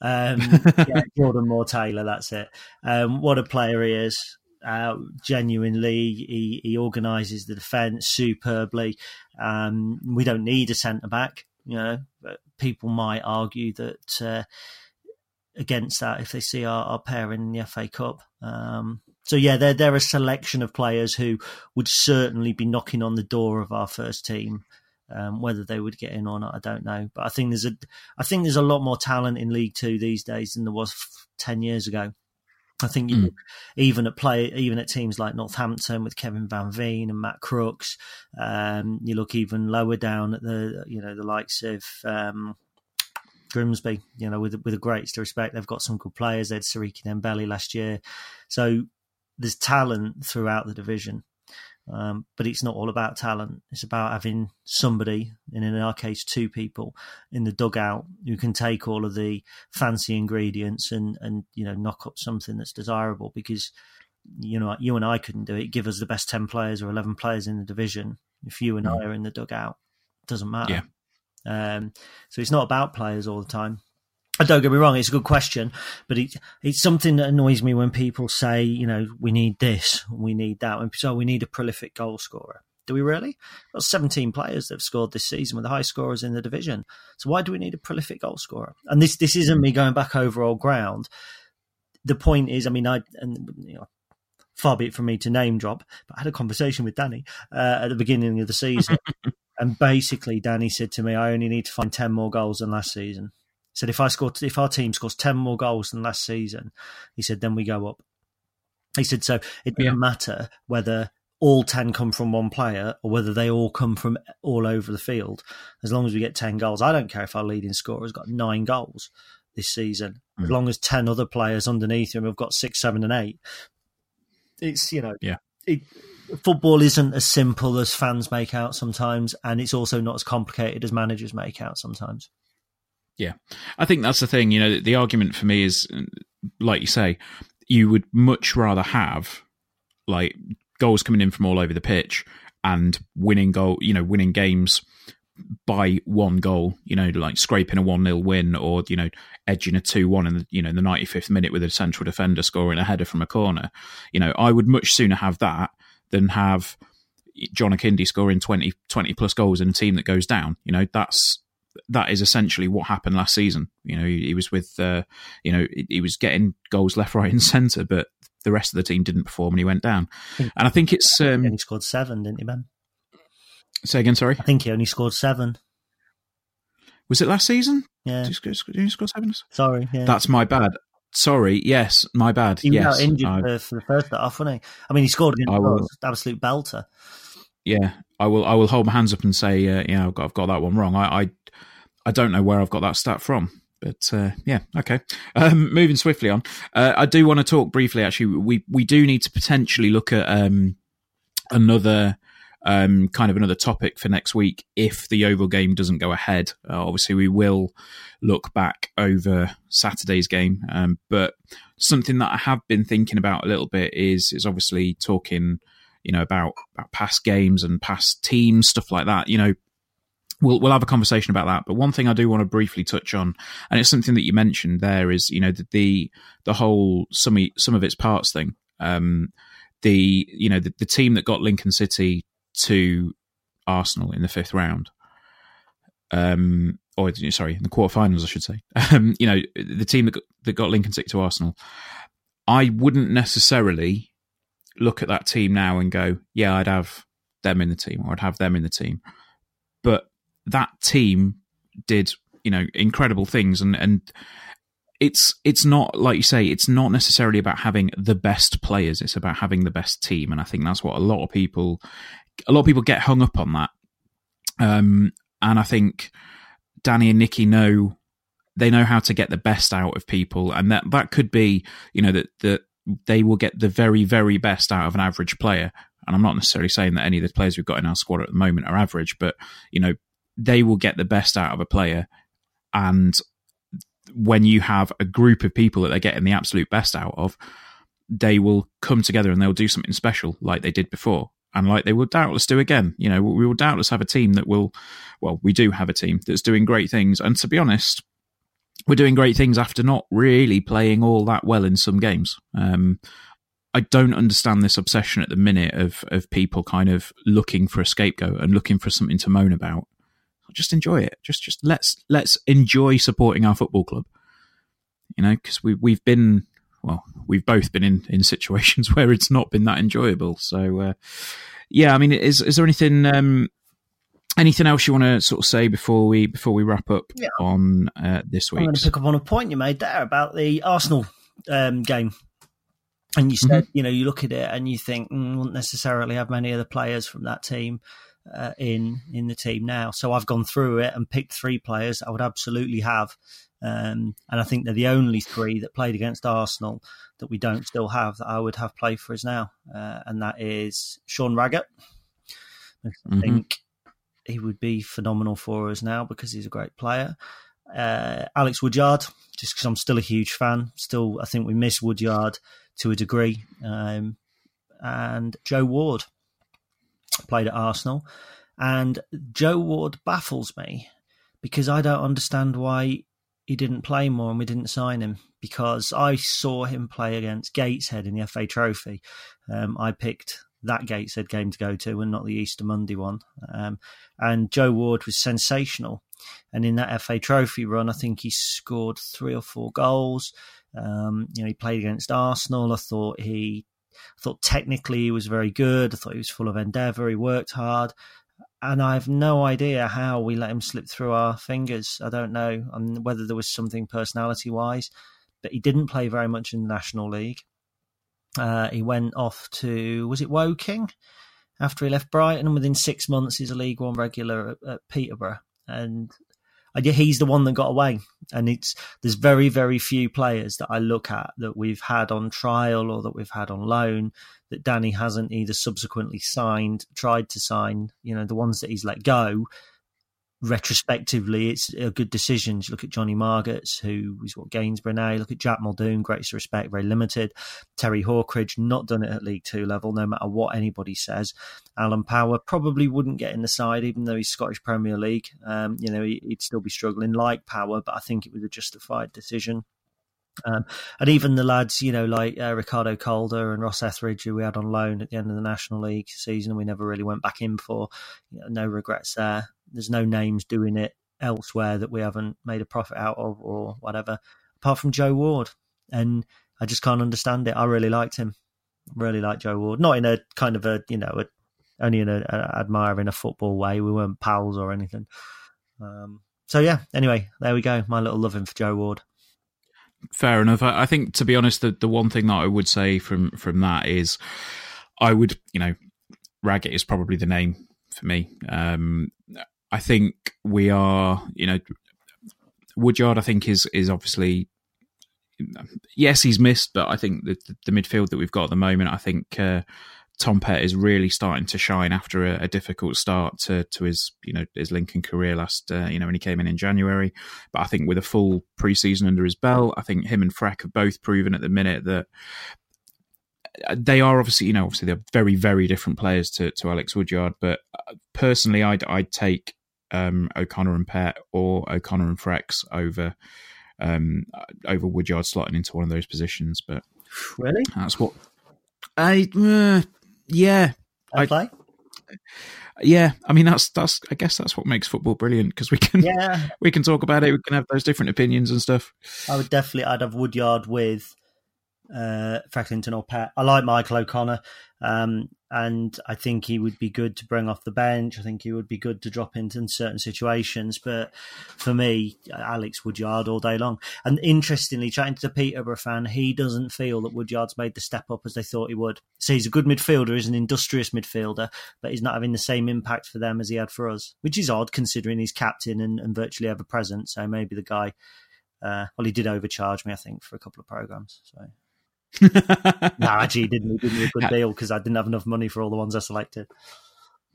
Um, yeah, Jordan Moore Taylor. That's it. Um, what a player he is. Uh, genuinely, he, he organises the defence superbly. Um, we don't need a centre back, you know. But people might argue that uh, against that if they see our, our pair in the FA Cup. Um, so yeah, they're they're a selection of players who would certainly be knocking on the door of our first team. Um, whether they would get in or not, I don't know. But I think there's a, I think there's a lot more talent in League Two these days than there was f- ten years ago. I think you, Mm. even at play, even at teams like Northampton with Kevin Van Veen and Matt Crooks, um, you look even lower down at the, you know, the likes of um, Grimsby. You know, with with the greatest respect, they've got some good players. They had Siriki Dembele last year, so there's talent throughout the division. Um, but it's not all about talent. It's about having somebody, and in our case, two people in the dugout who can take all of the fancy ingredients and and you know knock up something that's desirable. Because you know you and I couldn't do it. Give us the best ten players or eleven players in the division. If you and I are in the dugout, it doesn't matter. Um, so it's not about players all the time. And Don't get me wrong; it's a good question, but it, it's something that annoys me when people say, you know, we need this, we need that, and so we need a prolific goal scorer. Do we really? Got 17 players that have scored this season with the high scorers in the division. So why do we need a prolific goal scorer? And this this isn't me going back over old ground. The point is, I mean, I and you know, far be it from me to name drop, but I had a conversation with Danny uh, at the beginning of the season, and basically Danny said to me, "I only need to find 10 more goals than last season." Said, "If I score, if our team scores 10 more goals than last season," he said, "then we go up." He said, "So it doesn't matter whether." All 10 come from one player or whether they all come from all over the field. As long as we get 10 goals, I don't care if our leading scorer's got nine goals this season. As Mm. long as 10 other players underneath him have got six, seven, and eight. It's, you know, Yeah. it, football isn't as simple as fans make out sometimes, and it's also not as complicated as managers make out sometimes. I think that's the thing. You know, the argument for me is, like you say, you would much rather have like goals coming in from all over the pitch and winning goal. You know, winning games by one goal. You know, like scraping a one 0 win or you know edging a two one in the you know the ninety fifth minute with a central defender scoring a header from a corner. You know, I would much sooner have that than have John Akinde scoring 20, 20 plus goals in a team that goes down. You know, that's that is essentially what happened last season. You know, he, he was with, uh, you know, he, he was getting goals left, right, and centre, but the rest of the team didn't perform and he went down. And I think it's. He Um, only scored seven, didn't he, Ben? say again, sorry. I think he only scored seven. Was it last season? Yeah. Did he score, did he score seven? Sorry. Yeah. That's my bad. Sorry. Yes, my bad. he was yes. injured I- for, the first half, wasn't he? I mean, he scored against I will- us, absolute belter. yeah, I will. I will hold my hands up and say, uh, yeah, I've got, I've got that one wrong. I, I, I don't know where I've got that stat from, but uh, yeah, okay. Um, moving swiftly on, uh, I do want to talk briefly. Actually, we we do need to potentially look at um, another. Um, kind of another topic for next week if the Oval game doesn't go ahead. Uh, obviously, we will look back over Saturday's game, um, but something that I have been thinking about a little bit is is obviously talking you know about, about past games and past teams stuff like that you know we'll we'll have a conversation about that. But one thing i do want to briefly touch on and it's something that you mentioned there is you know the the, the whole some some of its parts thing. Um the you know the, the team that got lincoln city to arsenal in the fifth round um or sorry in the quarterfinals i should say. Um you know the team that got, that got lincoln city to arsenal. I wouldn't necessarily look at that team now and go, yeah, I'd have them in the team or I'd have them in the team. That team did, you know, incredible things and and it's it's not like you say, it's not necessarily about having the best players, it's about having the best team. And I think that's what a lot of people a lot of people get hung up on that. Um and I think Danny and Nikki know they know how to get the best out of people and that that could be, you know, that that they will get the very, very best out of an average player. and I'm not necessarily saying that any of the players we've got in our squad at the moment are average, but you know they will get the best out of a player, and when you have a group of people that they're getting the absolute best out of, they will come together and they'll do something special like they did before and like they will doubtless do again. You know, we will doubtless have a team that will, well, we do have a team that's doing great things. And to be honest, we're doing great things after not really playing all that well in some games. Um, I don't understand this obsession at the minute of of people kind of looking for a scapegoat and looking for something to moan about. Just enjoy it. Just just let's let's enjoy supporting our football club. You know, because we we've been well, we've both been in, in situations where it's not been that enjoyable. So, uh, yeah, I mean, is is there anything um, anything else you want to sort of say before we before we wrap up yeah. on uh, this week? I'm going to pick up on a point you made there about the Arsenal um, game. And you said, mm-hmm. you know, you look at it and you think, mm, wouldn't necessarily have many of the players from that team uh, in in the team now. So I've gone through it and picked three players I would absolutely have um, and I think they're the only three that played against Arsenal that we don't still have that I would have play for us now. Uh, and that is Sean Raggett. I mm-hmm. think he would be phenomenal for us now because he's a great player. Uh, Alex Woodyard, just because I'm still a huge fan. Still, I think we miss Woodyard to a degree. Um, and Joe Ward played at Arsenal. And Joe Ward baffles me because I don't understand why he didn't play more and we didn't sign him because I saw him play against Gateshead in the FA Trophy. Um, I picked that Gateshead game to go to and not the Easter Monday one. Um, and Joe Ward was sensational. And in that FA Trophy run, I think he scored three or four goals. Um, you know, he played against Arsenal. I thought he, I thought technically he was very good. I thought he was full of endeavour. He worked hard and I have no idea how we let him slip through our fingers. I don't know um, whether there was something personality wise, but he didn't play very much in the National League. Uh, he went off to was it Woking after he left Brighton, and within six months he's a League One regular at, at Peterborough, and he's the one that got away. And it's there's very very few players that I look at that we've had on trial or that we've had on loan that Danny hasn't either subsequently signed, tried to sign. You know the ones that he's let go. Retrospectively, it's a good decision. You look at Jonny Margetts, who is what Gainsborough now. You look at Jack Muldoon, greatest respect, very limited. Terry Hawkridge, not done it at League Two level, no matter what anybody says. Alan Power probably wouldn't get in the side, even though he's Scottish Premier League. Um, you know, he'd still be struggling like Power, but I think it was a justified decision. Um, and even the lads, you know, like uh, Ricardo Calder and Ross Etheridge, who we had on loan at the end of the National League season, we never really went back in for. You know, no regrets there. There's no names doing it elsewhere that we haven't made a profit out of or whatever, apart from Joe Ward. And I just can't understand it. I really liked him. Really liked Joe Ward. Not in a kind of a, you know, a, only in a, a admiring a football way. We weren't pals or anything. Um, so yeah. Anyway, there we go. My little loving for Joe Ward. Fair enough. I, I think, to be honest, the, the one thing that I would say from from that is, I would, you know, Raggett is probably the name for me. Um, I think we are, you know, Woodyard. I think is is obviously yes, he's missed, but I think the, the, midfield that we've got at the moment, I think uh, Tom Pett is really starting to shine after a, a, difficult start to, to his you know his Lincoln career last uh, you know when he came in in January. But I think with a full preseason under his belt, I think him and Freck have both proven at the minute that uh, they are obviously you know obviously they're very very different players to, to Alex Woodyard. But uh, personally, I'd I'd take um, O'Connor and Pett or O'Connor and Frecks over um, over Woodyard slotting into one of those positions. But really, that's what I. Uh, yeah, I play. Yeah, I mean that's that's I guess that's what makes football brilliant because we can yeah. we can talk about it. We can have those different opinions and stuff. I would definitely I'd have Woodyard with uh, Frecklington or Pett. I like Michael O'Connor. Um, and I think he would be good to bring off the bench. I think he would be good to drop into in certain situations. But for me, Alex Woodyard all day long. And interestingly, chatting to the Peterborough fan, he doesn't feel that Woodyard's made the step up as they thought he would. So he's a good midfielder, he's an industrious midfielder, but he's not having the same impact for them as he had for us, which is odd considering he's captain and, and virtually ever present. So maybe the guy, uh, well, he did overcharge me, I think, for a couple of programs. So no, actually, he didn't. He did me a good deal because I didn't have enough money for all the ones I selected.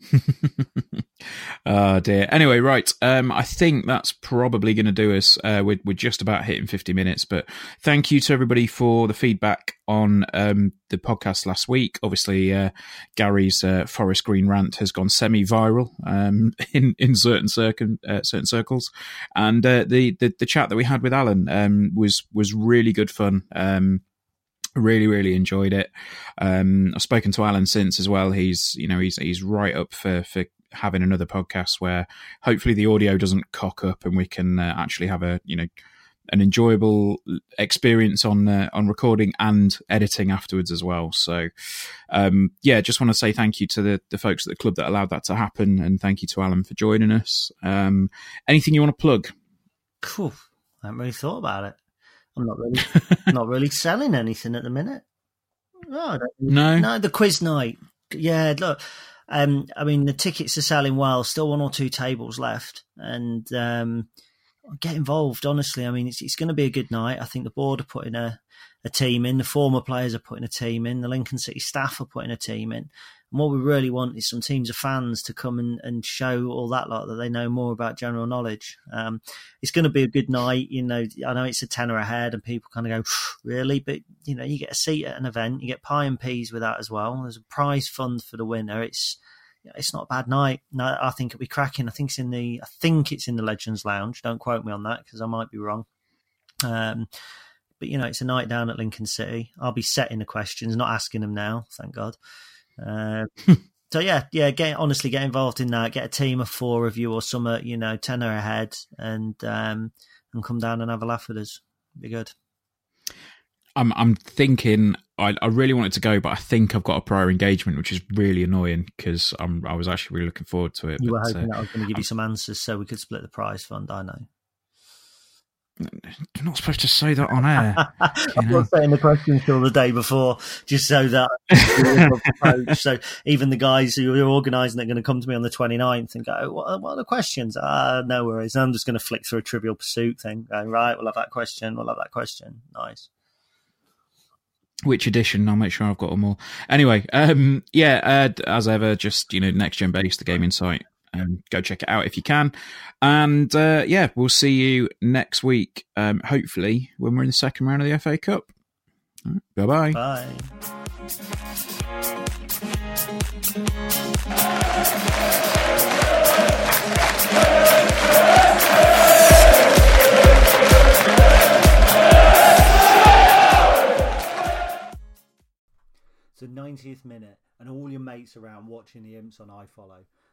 oh dear. Anyway, right. Um, I think that's probably going to do us. Uh, we're, we're just about hitting 50 minutes, but thank you to everybody for the feedback on um, the podcast last week. Obviously, uh, Gary's uh, Forest Green rant has gone semi-viral um, in in certain circum, uh, certain circles, and uh, the, the the chat that we had with Alan um, was was really good fun. Really really enjoyed it um i've spoken to alan since as well he's you know he's he's right up for for having another podcast where hopefully the audio doesn't cock up and we can uh, actually have a you know an enjoyable experience on uh, on recording and editing afterwards as well. So, um, yeah, just want to say thank you to the, the folks at the club that allowed that to happen, and thank you to Alan for joining us. Um, anything you want to plug? Cool. I haven't really thought about it. I'm not really not really selling anything at the minute. No, no, no. The quiz night. Yeah, look. Um, I mean, the tickets are selling well. Still one or two tables left, and um, get involved. Honestly, I mean, it's it's going to be a good night. I think the board are putting a a team in. The former players are putting a team in. The Lincoln City staff are putting a team in. And what we really want is some teams of fans to come and, and show all that lot that they know more about general knowledge. Um, it's going to be a good night. You know, I know it's a tenner ahead and people kind of go, really? But, you know, you get a seat at an event, you get pie and peas with that as well. There's a prize fund for the winner. It's, it's not a bad night. No, I think it'll be cracking. I think it's in the, I think it's in the Legends Lounge. Don't quote me on that because I might be wrong. Um, but you know, it's a night down at Lincoln City. I'll be setting the questions, not asking them now. Thank God. Uh, so yeah, yeah. Get honestly get involved in that. Get a team of four of you or some, you know, ten tenner ahead, and um, and come down and have a laugh with us. Be good. I'm I'm thinking I, I really wanted to go, but I think I've got a prior engagement, which is really annoying because I'm I was actually really looking forward to it. You but, were hoping uh, that I was going to give you some answers so we could split the prize fund. I know. You're not supposed to say that on air. I'm not saying the questions till the day before, just so that so even the guys who are organising are going to come to me on the 29th and go, "What, what are the questions?" Ah, no worries. I'm just going to flick through a Trivial Pursuit thing. Going right, we'll have that question. We'll have that question. Nice. Which edition? I'll make sure I've got them all. Anyway, um, yeah, uh, as ever, just you know, next gen based, the gaming site. Um, go check it out if you can. And uh, yeah, we'll see you next week. Um, hopefully, when we're in the second round of the FA Cup. Right, bye-bye. Bye. The 90th minute, and all your mates around watching the imps on iFollow.